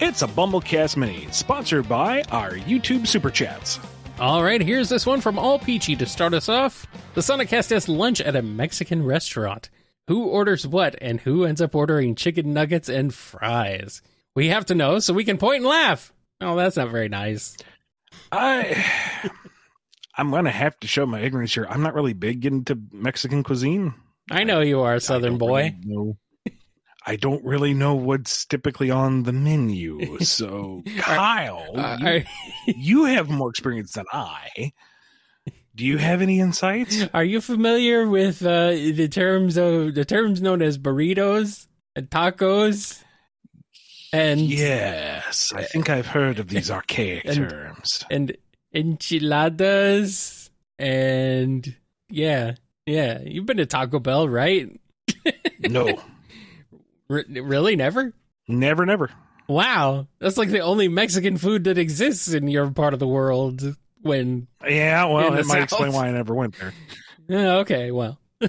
It's a BumbleKast Mini, sponsored by our YouTube Super Chats. All right, here's this one from All Peachy to start us off. The Sonicast has lunch at a Mexican restaurant. Who orders what, and who ends up ordering chicken nuggets and fries? We have to know so we can point and laugh. Oh, that's not very nice. I, I'm gonna have to show my ignorance here. I'm not really big into Mexican cuisine. I know you are Southern boy. really know- I don't really know what's typically on the menu. So, Kyle, Uh, you, are, you have more experience than I. Do you have any insights? are you familiar with uh, the terms of the terms known as burritos and tacos? And Yes, I think I've heard of these archaic And- terms. and enchiladas and yeah, yeah. You've been to Taco Bell, right? No, R- really, never? never, never. Wow, that's like the only Mexican food that exists in your part of the world. When Yeah, well, that might explain why I never went there. Okay, well,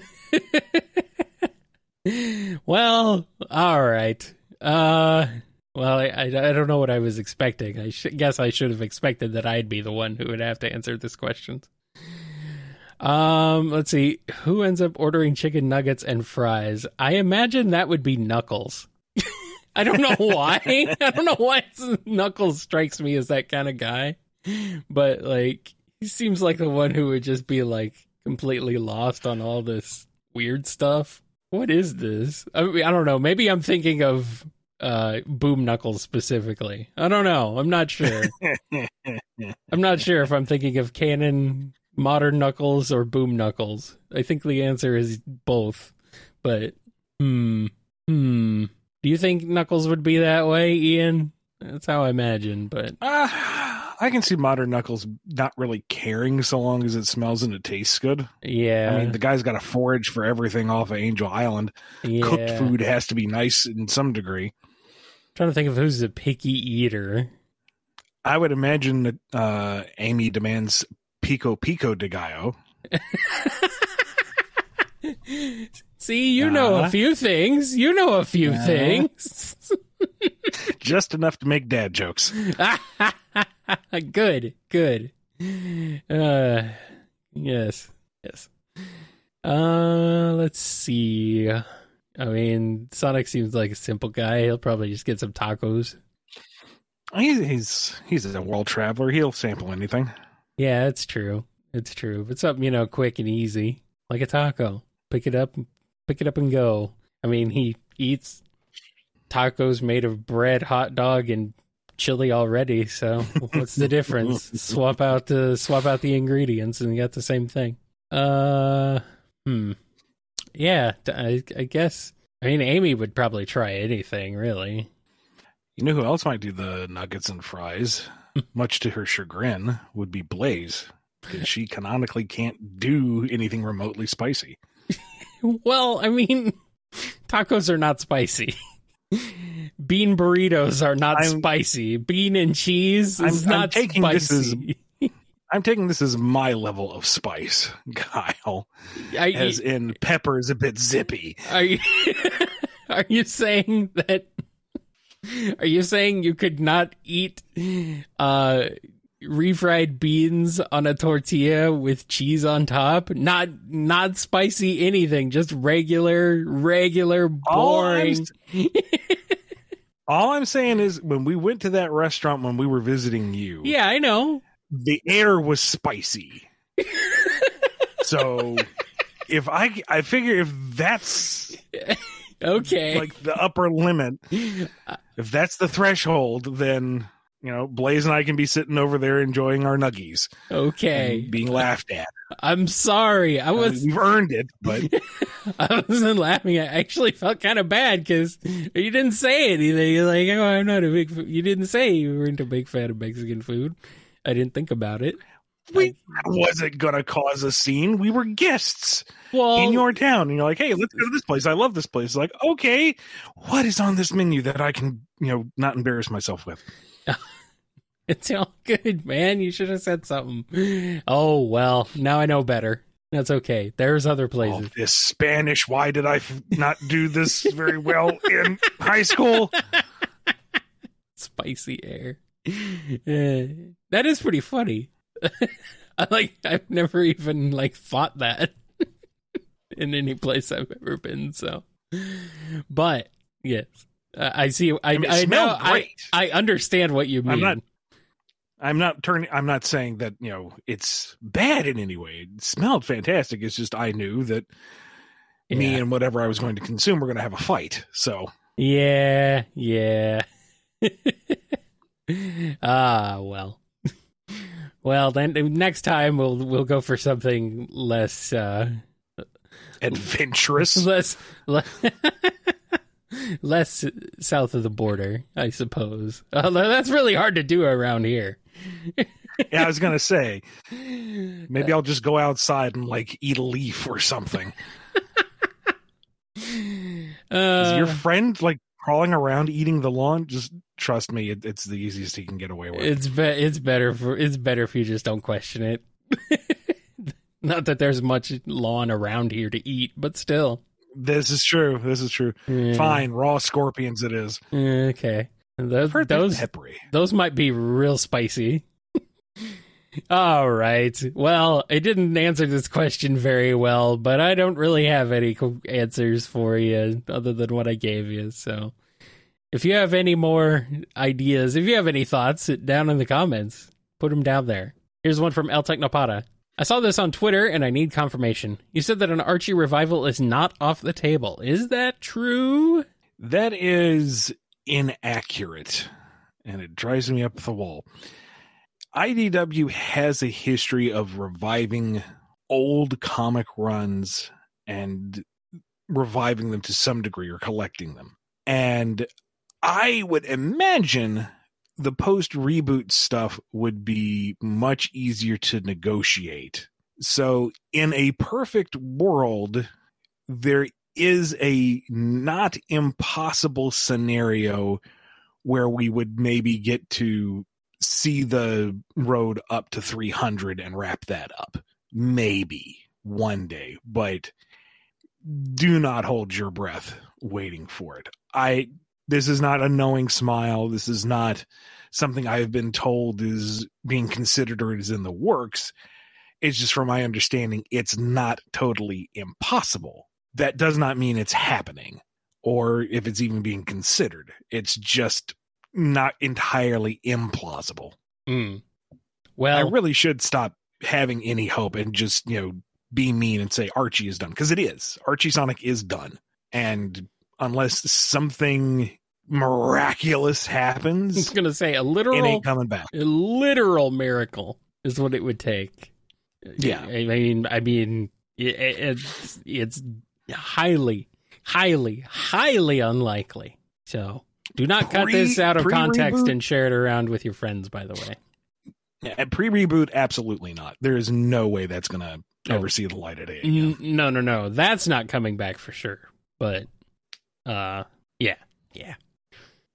well, all right. Uh, well, I, I don't know what I was expecting. I sh- guess I should have expected that I'd be the one who would have to answer this question. Um, let's see. Who ends up ordering chicken nuggets and fries? I imagine that would be Knuckles. I don't know why. I don't know why Knuckles strikes me as that kind of guy. But like he seems like the one who would just be like completely lost on all this weird stuff. What is this? I, mean, I don't know. Maybe I'm thinking of uh Boom Knuckles specifically. I don't know. I'm not sure. I'm not sure if I'm thinking of canon modern Knuckles or Boom Knuckles. I think the answer is both. But hmm hmm. Do you think Knuckles would be that way, Ian? That's how I imagine, but Uh, I can see modern Knuckles not really caring so long as it smells and it tastes good. yeah. I mean, the guy's got to forage for everything off of Angel Island. yeah. Cooked food has to be nice in some degree. Trying to think of who's a picky eater. I would imagine that uh, Amy demands pico pico de gallo. See, you know a Uh-huh. few things. You know a few Uh-huh. things. just enough to make dad jokes. good, good. Uh, yes, yes. Uh, let's see. I mean, Sonic seems like a simple guy. He'll probably just get some tacos. He- He's he's a world traveler. He'll sample anything. Yeah, it's true. It's true. But something, you know, quick and easy, like a taco. Pick it up, pick it up and go. I mean, he eats tacos made of bread, hot dog, and chili already. So what's the difference? swap out the swap out the ingredients, and you got the same thing. Uh, hmm. Yeah, I, I guess. I mean, Amy would probably try anything, really. You know who else might do the nuggets and fries? Much to her chagrin, would be Blaze, because she canonically can't do anything remotely spicy. Well, I mean, tacos are not spicy. Bean burritos are not I'm- spicy. Bean and cheese I'm- is I'm not taking this as- spicy. I'm taking this as my level of spice, Kyle. Are, As in pepper is a bit zippy. are you are you saying that? Are you saying you could not eat uh, refried beans on a tortilla with cheese on top? Not not spicy anything, just regular, regular, All I'm boring. All I'm saying is when we went to that restaurant when we were visiting you, yeah, I know. The air was spicy. so if I I figure if that's Okay. like the upper limit, if that's the threshold, then you know Blaze and I can be sitting over there enjoying our nuggies, okay. being laughed at. I'm sorry. I was we've earned it, but I wasn't laughing. I actually felt kind of bad because you didn't say anything. You're like, oh, I'm not a big. f-" You didn't say you weren't a big fan of Mexican food. I didn't think about it. we wasn't gonna cause a scene. We were guests Well, in your town, and you're like, "Hey, let's go to this place. I love this place." Like, okay, what is on this menu that I can, you know, not embarrass myself with? it's all good, man. You should have said something. Oh well, now I know better. That's okay. There's other Oh, places. this Spanish. Why did I f- not do this very well in high school? Spicy air. Uh, that is pretty funny. I like. I've never even like thought that in any place I've ever been. So, but yes, uh, I see. I I mean, I, know. I. I understand what you mean. I'm not- I'm not turning. I'm not saying that you know it's bad in any way. It smelled fantastic. It's just I knew that me and whatever I was going to consume were going to have a fight. So Yeah, yeah. ah, well. Well, then next time we'll we'll go for something less uh adventurous. less less, less south of the border, I suppose. Although that's really hard to do around here. yeah, I was going to say maybe I'll just go outside and like eat a leaf or something. Is Uh, your friend like crawling around eating the lawn? Just trust me, it, it's the easiest he can get away with. It's be- it's better for it's better if you just don't question it. Not that there's much lawn around here to eat, but still. this is true. This is true. Yeah. Fine, raw scorpions it is. Okay. Those those peppery. those might be real spicy. All right. Well, I didn't answer this question very well, but I don't really have any answers for you other than what I gave you. So, if you have any more ideas, if you have any thoughts, sit down in the comments, put them down there. Here's one from El Technopada. I saw this on Twitter and I need confirmation. You said that an Archie revival is not off the table. Is that true? That is inaccurate, and it drives me up the wall. IDW has a history of reviving old comic runs and reviving them to some degree or collecting them. And I would imagine the post reboot stuff would be much easier to negotiate. So, in a perfect world, there is a not impossible scenario where we would maybe get to see the road up to 300 and wrap that up. Maybe one day, but do not hold your breath waiting for it. I this is not a knowing smile. This is not something I've been told is being considered or is in the works. It's just from my understanding, it's not totally impossible. That does not mean it's happening or if it's even being considered. It's just not entirely implausible. Hmm. Well, I really should stop having any hope and just, you know, be mean and say Archie is done because it is. Archie Sonic is done. And unless something miraculous happens. I was going to say a it literal ain't coming back. a literal miracle is what it would take. Yeah. I mean, I mean, it, it's it's highly, highly, highly unlikely. So do not cut Pre- this out of context pre-reboot? and share it around with your friends. By the way, Yeah, Pre reboot, absolutely not. There is no way that's going to Oh. ever see the light of day again. No, no, no, that's not coming back for sure. But, uh, yeah, yeah.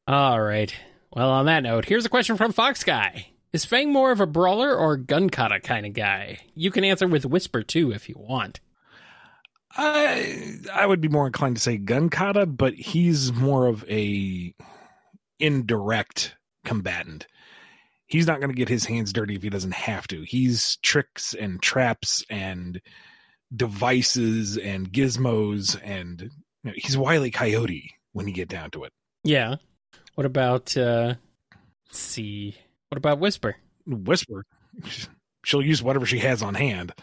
All right. Well, on that note, here's a question from Fox Guy. Is Fang more of a brawler or gun kata kind of guy? You can answer with whisper too if you want. I I would be more inclined to say gun kata, but he's more of a indirect combatant. He's not going to get his hands dirty if he doesn't have to. He's tricks and traps and devices and gizmos and you know, he's Wiley Coyote when you get down to it. Yeah. What about uh let's see. What about Whisper? Whisper, she'll use whatever she has on hand.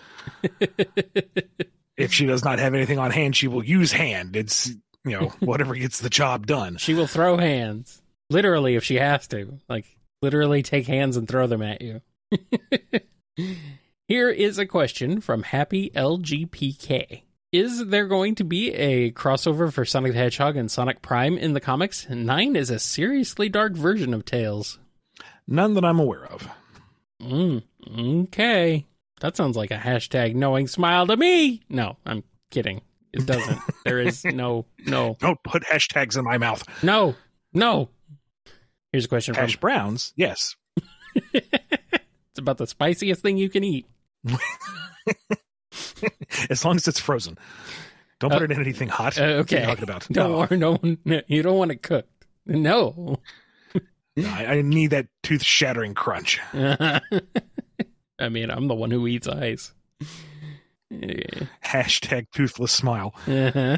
If she does not have anything on hand, she will use hand. It's you know whatever gets the job done. she will throw hands. Literally if she has to. Like literally take hands and throw them at you. Here is a question from Happy LGPK. Is there going to be a crossover for Sonic the Hedgehog and Sonic Prime in the comics? Nine is a seriously dark version of Tails. None that I'm aware of. Mm, okay. That sounds like a hashtag knowing smile to me. No, I'm kidding. It doesn't. there is no, no, Don't put hashtags in my mouth. no, no. Here's a question from. Hash browns, yes. it's about the spiciest thing you can eat. as long as it's frozen. Don't put Uh, it in anything hot. Uh, okay. you talking about? Don't No, no one. no, You don't want it cooked. No. no, I, I need that tooth shattering crunch. I mean, I'm the one who eats ice. Yeah. Hashtag toothless smile. Uh-huh.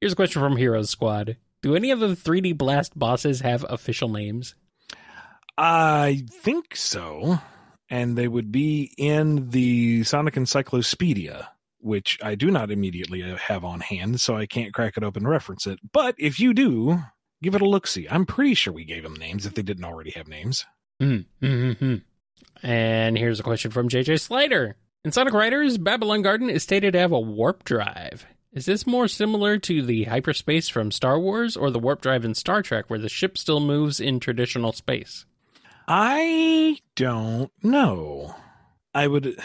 Here's a question from Heroes Squad. Do any of the 3D Blast bosses have official names? I think so. And they would be in the Sonic Encyclopedia, which I do not immediately uh, have on hand, so I can't crack it open and reference it. But if you do, give it a look see. I'm pretty sure we gave them names if they didn't already have names. Mm-hmm. And here's a question from JJ Slater. In Sonic Riders, Babylon Garden is stated to have a warp drive. Is this more similar to the hyperspace from Star Wars or the warp drive in Star Trek where the ship still moves in traditional space? I don't know. I would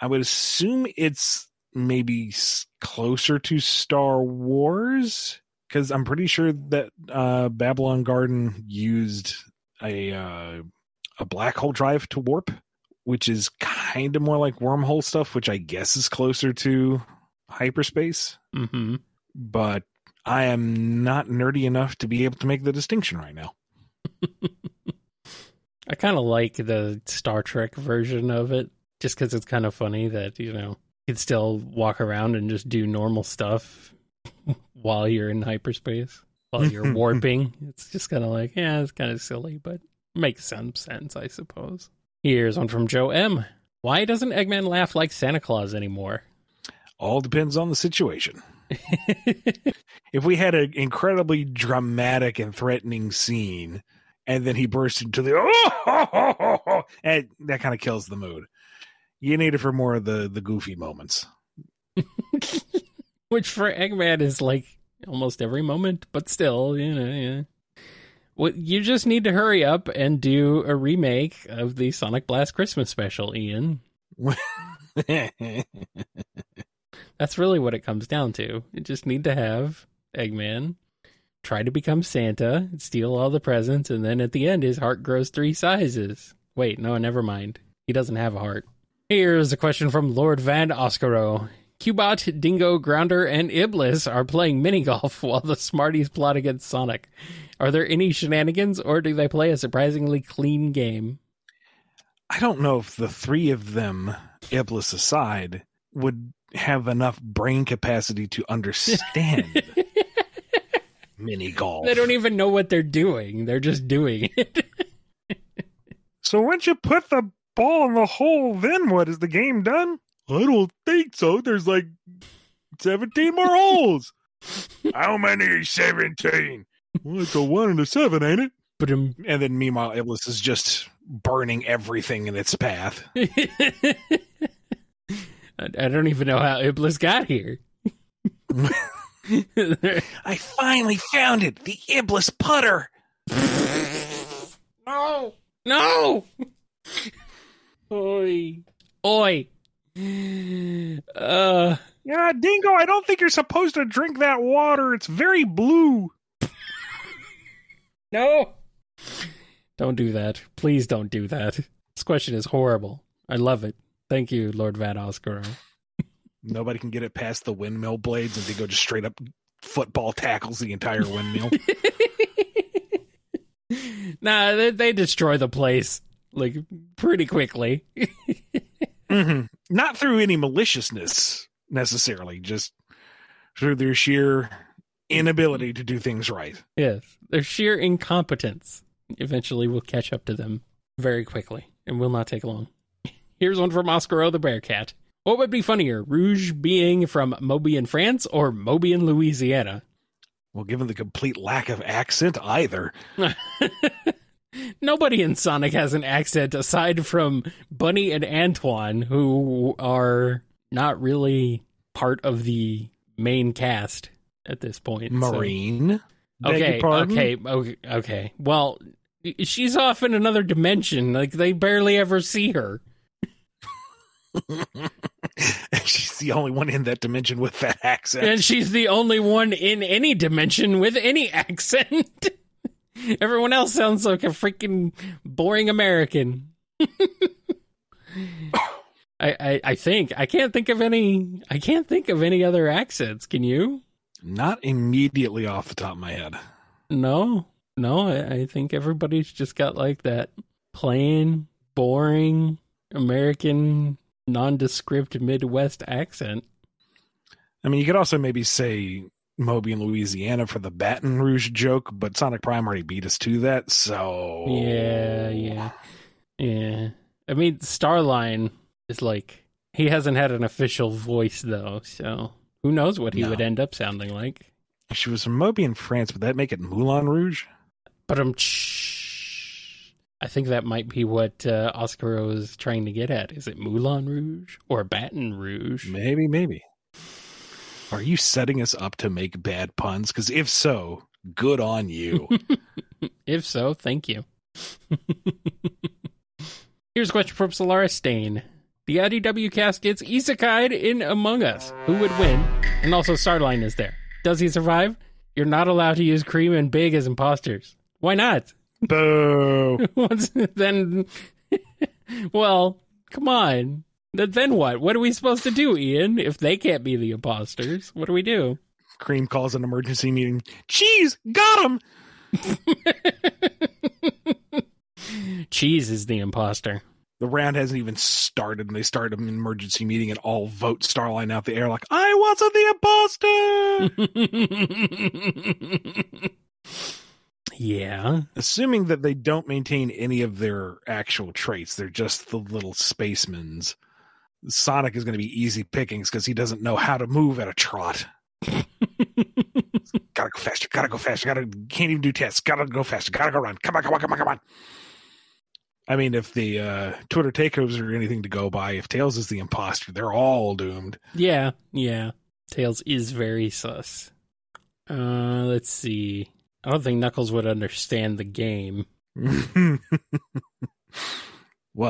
I would assume it's maybe closer to Star Wars cuz I'm pretty sure that uh Babylon Garden used a uh, a black hole drive to warp, which is kind of more like wormhole stuff, which I guess is closer to hyperspace, Mm-hmm. but I am not nerdy enough to be able to make the distinction right now. I kind of like the Star Trek version of it just because it's kind of funny that, you know, you can still walk around and just do normal stuff while you're in hyperspace, while you're warping. It's just kind of like, yeah, it's kind of silly, but makes some sense, I suppose. Here's one from Joe M. Why doesn't Eggman laugh like Santa Claus anymore? All depends on the situation. if we had an incredibly dramatic and threatening scene and then he bursts into the oh, and that kind of kills the mood you need it for more of the the goofy moments Which for Eggman is like almost every moment, but still, you know, yeah. Well, you just need to hurry up and do a remake of the Sonic Blast Christmas special, Ian. That's really what it comes down to. You just need to have Eggman try to become Santa, steal all the presents, and then at the end, his heart grows three sizes. Wait, no, never mind. He doesn't have a heart. Here's a question from Lord Van Oscaro. Cubot, Dingo, Grounder, and Iblis are playing mini golf while the Smarties plot against Sonic. Are there any shenanigans, or do they play a surprisingly clean game? i don't know if the three of them iblis aside would have enough brain capacity to understand mini golf They don't even know what they're doing. They're just doing it. So once you put the ball in the hole, then what? Is the game done? I don't think so. There's like 17 more holes. How many? 17. Well, it's a one and a seven, ain't it? But um, And then meanwhile, Iblis is just burning everything in its path. I I don't even know how Iblis got here. I finally found it. The Iblis putter. no, no. Oi, oi. Uh, Yeah, Dingo, I don't think you're supposed to drink that water. It's very blue. no. Don't do that. Please don't do that. This question is horrible. I love it. Thank you, Lord Van Oscaro. Nobody can get it past the windmill blades, and they go just straight up football tackles the entire windmill. nah, they, they destroy the place like pretty quickly. hmm Not through any maliciousness necessarily, just through their sheer inability to do things right. yes, their sheer incompetence eventually will catch up to them very quickly and will not take long. Here's one from Oscar O. the Bearcat. What would be funnier, Rouge being from Moby in France or Moby in Louisiana? Well, given the complete lack of accent, either. Nobody in Sonic has an accent aside from Bunny and Antoine, who are not really part of the main cast at this point. so- Marine. Beg Okay, okay, okay, okay. Well, she's off in another dimension. Like they barely ever see her. She's the only one in that dimension with that accent. And she's the only one in any dimension with any accent. Everyone else sounds like a freaking boring American. I, I, I think I can't think of any. I can't think of any other accents. Can you? Not immediately off the top of my head. No, no. I, I think everybody's just got like that plain, boring American, nondescript Midwest accent. I mean, you could also maybe say Moby in Louisiana for the Baton Rouge joke, but Sonic Prime already beat us to that, so Yeah, yeah, yeah. I mean, Starline is like he hasn't had an official voice though, so who knows what he No. would end up sounding like. She was from Moby in France. Would that make it Moulin Rouge? But I'm um, I think that might be what uh, Oscar was trying to get at. Is it Moulin Rouge or Baton Rouge? Maybe, maybe. Are you setting us up to make bad puns? Because if so, good on you. If so, thank you. Here's a question from Solaris Stain. The IDW cast gets isekai'd in Among Us. Who would win? And also, Starline is there. Does he survive? You're not allowed to use Cream and Big as imposters. Why not? Boo! Then, well, come on. Then what? What are we supposed to do, Ian? If they can't be the imposters, what do we do? Cream calls an emergency meeting. Cheese, got him. Cheese is the imposter. The round hasn't even started, and they start an emergency meeting and all vote Starline out the air like, I wasn't the imposter! yeah. Assuming that they don't maintain any of their actual traits, they're just the little spacemans. Sonic is going to be easy pickings because he doesn't know how to move at a trot. gotta go faster, gotta go faster, gotta can't even do tests, gotta go faster, gotta go run. Come on, come on, come on, come on. I mean, if the uh, Twitter takeovers are anything to go by, if Tails is the imposter, they're all doomed. Yeah, yeah. Tails is very sus. Uh, let's see. I don't think Knuckles would understand the game. well,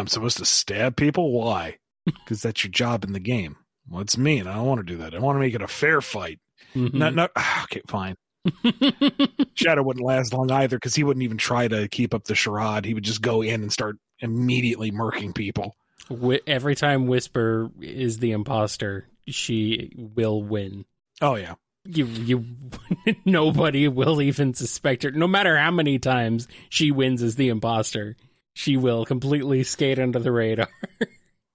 I'm supposed to stab people? Why? Because that's your job in the game. Well, it's mean. I don't want to do that. I want to make it a fair fight. Mhm. No, no. Okay, fine. Shadow wouldn't last long either because he wouldn't even try to keep up the charade. He would just go in and start immediately murking people. Every time Whisper is the imposter, she will win. Oh yeah, You, you, nobody will even suspect her. No matter how many times she wins as the imposter, she will completely skate under the radar.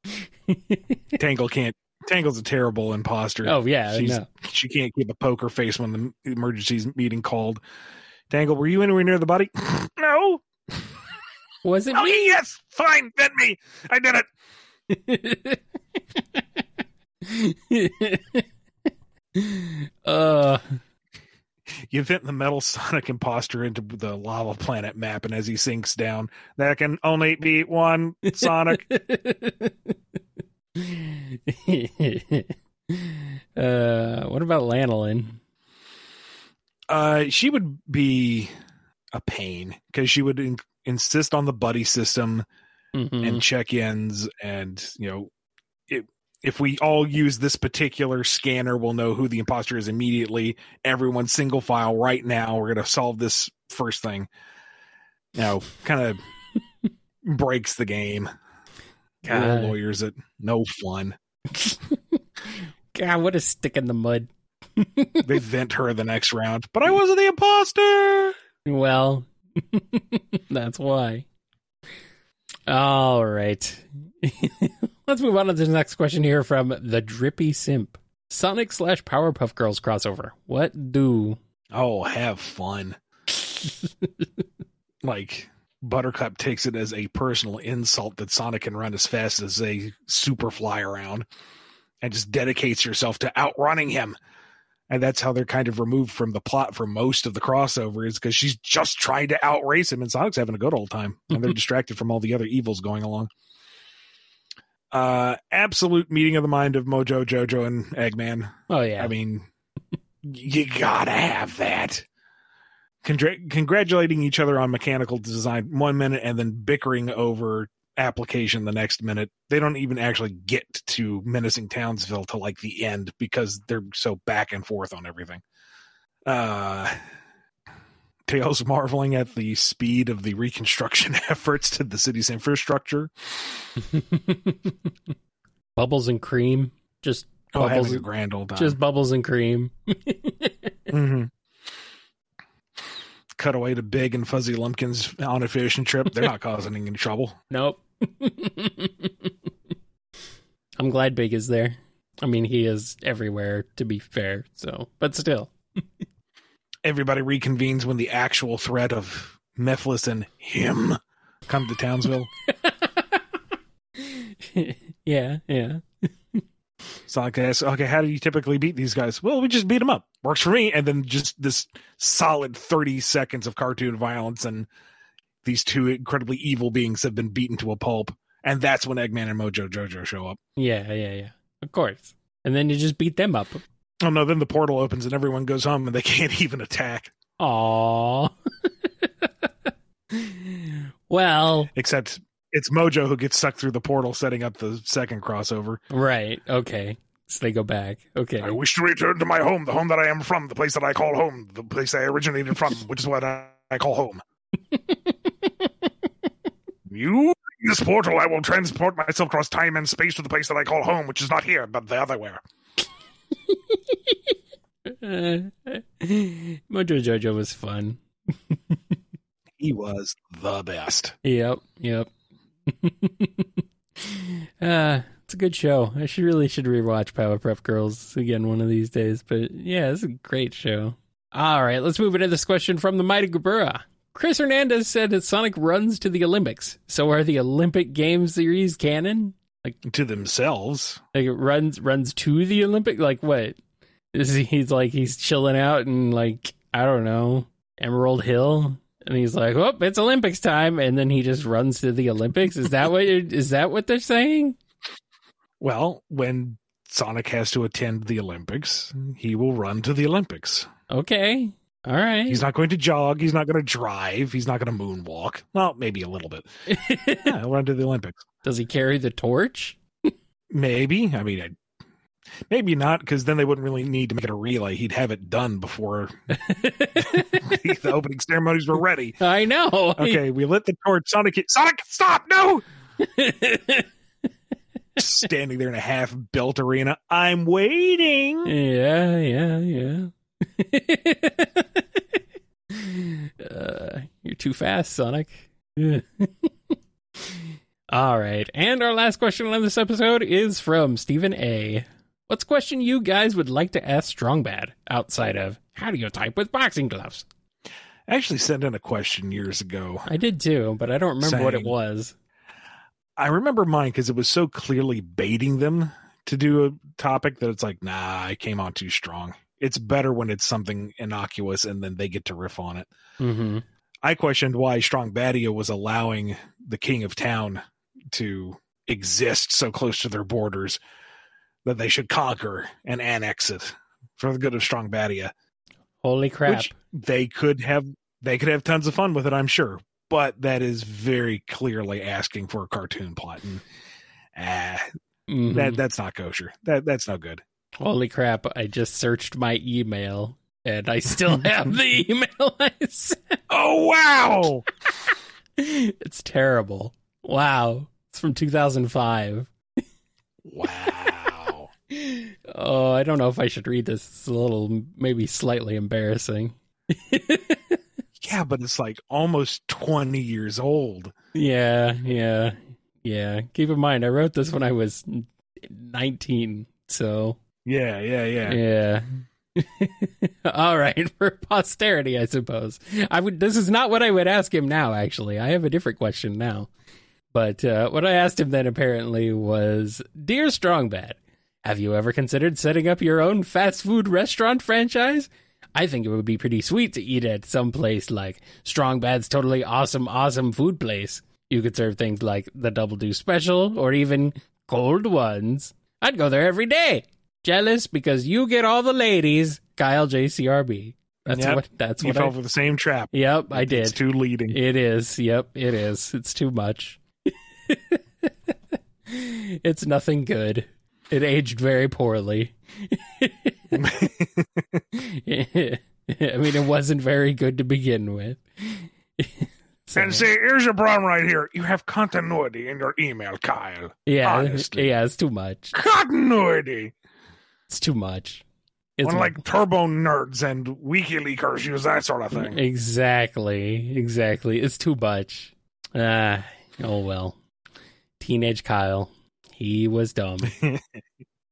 Tangle can't. Tangle's a terrible imposter. oh yeah, She's, no. she can't keep a poker face when the emergency meeting called. Tangle, were you anywhere near the body? no. Was it Oh me? yes, fine, then me. I did it. uh, You vent the metal Sonic imposter into the lava planet map, and as he sinks down, there can only be one Sonic. uh, what about Lanolin? uh, she would be a pain because she would in- insist on the buddy system Mhm. and check-ins, and you know, it, if we all use this particular scanner, we'll know who the imposter is immediately. Everyone single file right now. We're gonna solve this first thing. You know, kind of breaks the game. Real God. lawyers it no fun. God, what a stick in the mud. They vent her the next round, but I wasn't the imposter. Well, that's why. All right. Let's move on to the next question here from the Drippy Simp. Sonic slash Powerpuff Girls crossover. What do? Oh, have fun. like Buttercup takes it as a personal insult that Sonic can run as fast as a super fly around and just dedicates yourself to outrunning him. And that's how they're kind of removed from the plot for most of the crossover is because she's just trying to outrace him and Sonic's having a good old time. And they're distracted from all the other evils going along. Uh absolute meeting of the mind of Mojo, Jojo, and Eggman. Oh yeah. I mean, you gotta have that. Congra- congratulating each other on mechanical design one minute and then bickering over application the next minute. They don't even actually get to menacing Townsville to like the end because they're so back and forth on everything. Uh Tails marveling at the speed of the reconstruction efforts to the city's infrastructure. Bubbles and cream. Just Oh, bubbles, having a grand old time. just bubbles and cream. hmm Cut away to Big and Fuzzy Lumpkins on a fishing trip. They're not causing any trouble. Nope. I'm glad Big is there. I mean, he is everywhere, to be fair. So, but still. Everybody reconvenes when the actual threat of Mephiles and him come to Townsville. yeah, yeah. Sonic asks, okay, how do you typically beat these guys? Well, we just beat them up. Works for me. And then just this solid 30 seconds of cartoon violence and these two incredibly evil beings have been beaten to a pulp. And that's when Eggman and Mojo Jojo show up. Yeah, yeah, yeah. Of course. And then you just beat them up. Oh no, then the portal opens and everyone goes home and they can't even attack. Aww. well, Except it's Mojo who gets sucked through the portal, setting up the second crossover. right. Okay. So they go back. Okay. I wish to return to my home, the home that I am from, the place that I call home, the place I originated from, which is what I, I call home. you this portal, I will transport myself across time and space to the place that I call home, which is not here, but the other where. Mojo Jojo was fun. He was the best. Yep, yep. uh, it's a good show. I should really should rewatch Powerpuff Girls again one of these days. But yeah, it's a great show. All right, let's move into this question from the Mighty Gabura. Chris Hernandez said that Sonic runs to the Olympics. So are the Olympic Games series canon? Like to themselves. Like it runs runs to the Olympic? Like what? Is he, he's like he's chilling out in like I don't know Emerald Hill, and he's like, "Oh, it's Olympics time," and then he just runs to the Olympics. Is that what you're- is that what they're saying? Well, when Sonic has to attend the Olympics, he will run to the Olympics. Okay, all right. He's not going to jog. He's not going to drive. He's not going to moonwalk. Well, maybe a little bit. Yeah, he'll run to the Olympics. Does he carry the torch? Maybe. I mean, I, maybe not, because then they wouldn't really need to make it a relay. He'd have it done before the opening ceremonies were ready. I know. Okay, we lit the torch. Sonic, Sonic, stop! No! Standing there in a half-built arena. I'm waiting. yeah, yeah, yeah. uh, you're too fast, Sonic. All right. And our last question on this episode is from Stephen A. What's a question you guys would like to ask Strong Bad outside of how do you type with boxing gloves? I actually sent in a question years ago. I did too, but I don't remember what it was. I remember mine because it was so clearly baiting them to do a topic that it's like, nah, I came on too strong. It's better when it's something innocuous and then they get to riff on it. Mm-hmm. I questioned why Strongbadia was allowing the king of town to exist so close to their borders that they should conquer and annex it for the good of Strongbadia. Holy crap. Which they could have they could have tons of fun with it, I'm sure. But that is very clearly asking for a cartoon plot. And ah, Mhm. that that's not kosher. That that's no good. Holy crap. I just searched my email and I still have the email I sent. Oh wow. It's terrible. Wow. It's from 2005. wow. Oh, I don't know if I should read this. It's a little, maybe slightly embarrassing. Yeah, but it's like almost 20 years old. Yeah, yeah, yeah. Keep in mind, I wrote this when I was 19. So, Yeah, yeah, yeah. yeah. All right, for posterity, I suppose. I would. This is not what I would ask him now. Actually, I have a different question now. But uh, what I asked him then apparently was, "Dear Strong Bad, have you ever considered setting up your own fast food restaurant franchise? I think it would be pretty sweet to eat at some place like Strong Bad's totally awesome, awesome food place. You could serve things like the Double Do Special or even cold ones. I'd go there every day. Jealous because you get all the ladies. Kyle JCRB. That's Yep. what. That's what. You what. fell I, for the same trap. yep, I did. It's too leading. It is. Yep, it is. It's too much. it's nothing good. It aged very poorly. I mean, it wasn't very good to begin with. And see, here's your problem right here. You have continuity in your email, Kyle. yeah, honestly. yeah, it's too much. Continuity. It's too much. It's When like turbo nerds and WikiLeakers use that sort of thing. Exactly, exactly. It's too much. Ah, oh well. Teenage Kyle, he was dumb.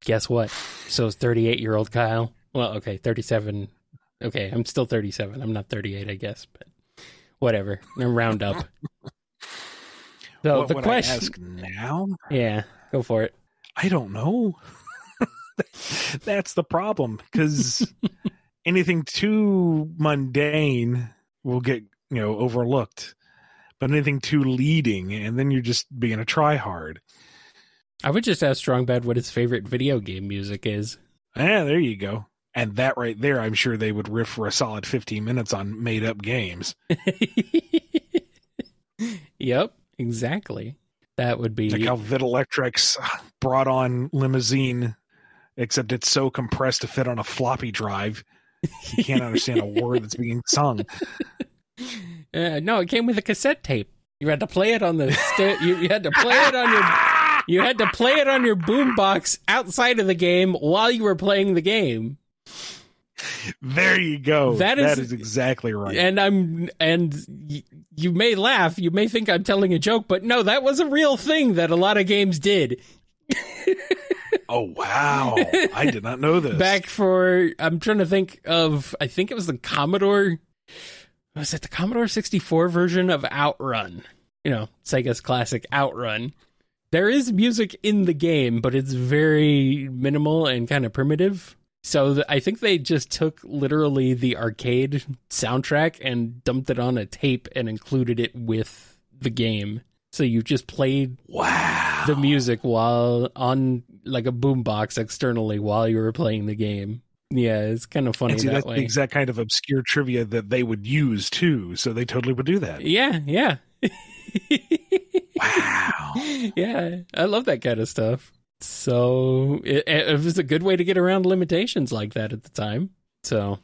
Guess what? So is 38 year old Kyle. Well, okay, 37. Okay, I'm still 37. I'm not 38, I guess, but whatever. Round up. So what the question, now? yeah, go for it. I don't know. That's the problem because anything too mundane will get you know overlooked, but anything too leading, and then you're just being a tryhard. I would just ask Strong Bad what his favorite video game music is. Yeah, there you go. And that right there, I'm sure they would riff for a solid 15 minutes on made up games. yep, exactly. That would be Like how Videlectrix brought on Limozeen, except it's so compressed to fit on a floppy drive. You can't understand a word that's being sung. Uh, no, it came with a cassette tape. You had to play it on the sta- you, you had to play it on your you had to play it on your boombox outside of the game while you were playing the game. There you go. That is- that is exactly right. And I'm and y- you may laugh, you may think I'm telling a joke, but no, that was a real thing that a lot of games did. oh wow, I did not know this. Back for I'm trying to think of I think it was the Commodore was it the Commodore 64 version of Outrun? You know, Sega's classic Outrun. There is music in the game, but it's very minimal and kind of primitive. So th- I think they just took literally the arcade soundtrack and dumped it on a tape and included it with the game. So you just played wow. the music while on like a boombox externally while you were playing the game. Yeah, it's kind of funny see, that that's way. the exact kind of obscure trivia that they would use too. So they totally would do that. yeah, yeah. Wow. yeah, I love that kind of stuff. So it, it was a good way to get around limitations like that at the time. So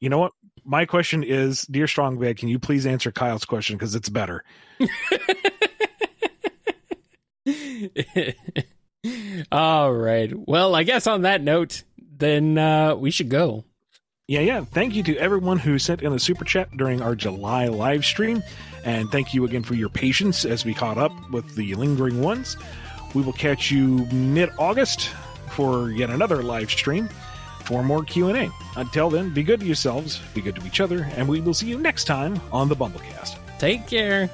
You know what? My question is, dear Strong Bad, can you please answer Kyle's question because it's better. all right. Well, I guess on that note, then uh, we should go. Yeah, yeah. Thank you to everyone who sent in a super chat during our July live stream. And thank you again for your patience as we caught up with the lingering ones. We will catch you mid-August for yet another live stream for more Q&A. Until then, be good to yourselves, be good to each other, and we will see you next time on the BumbleKast. Take care.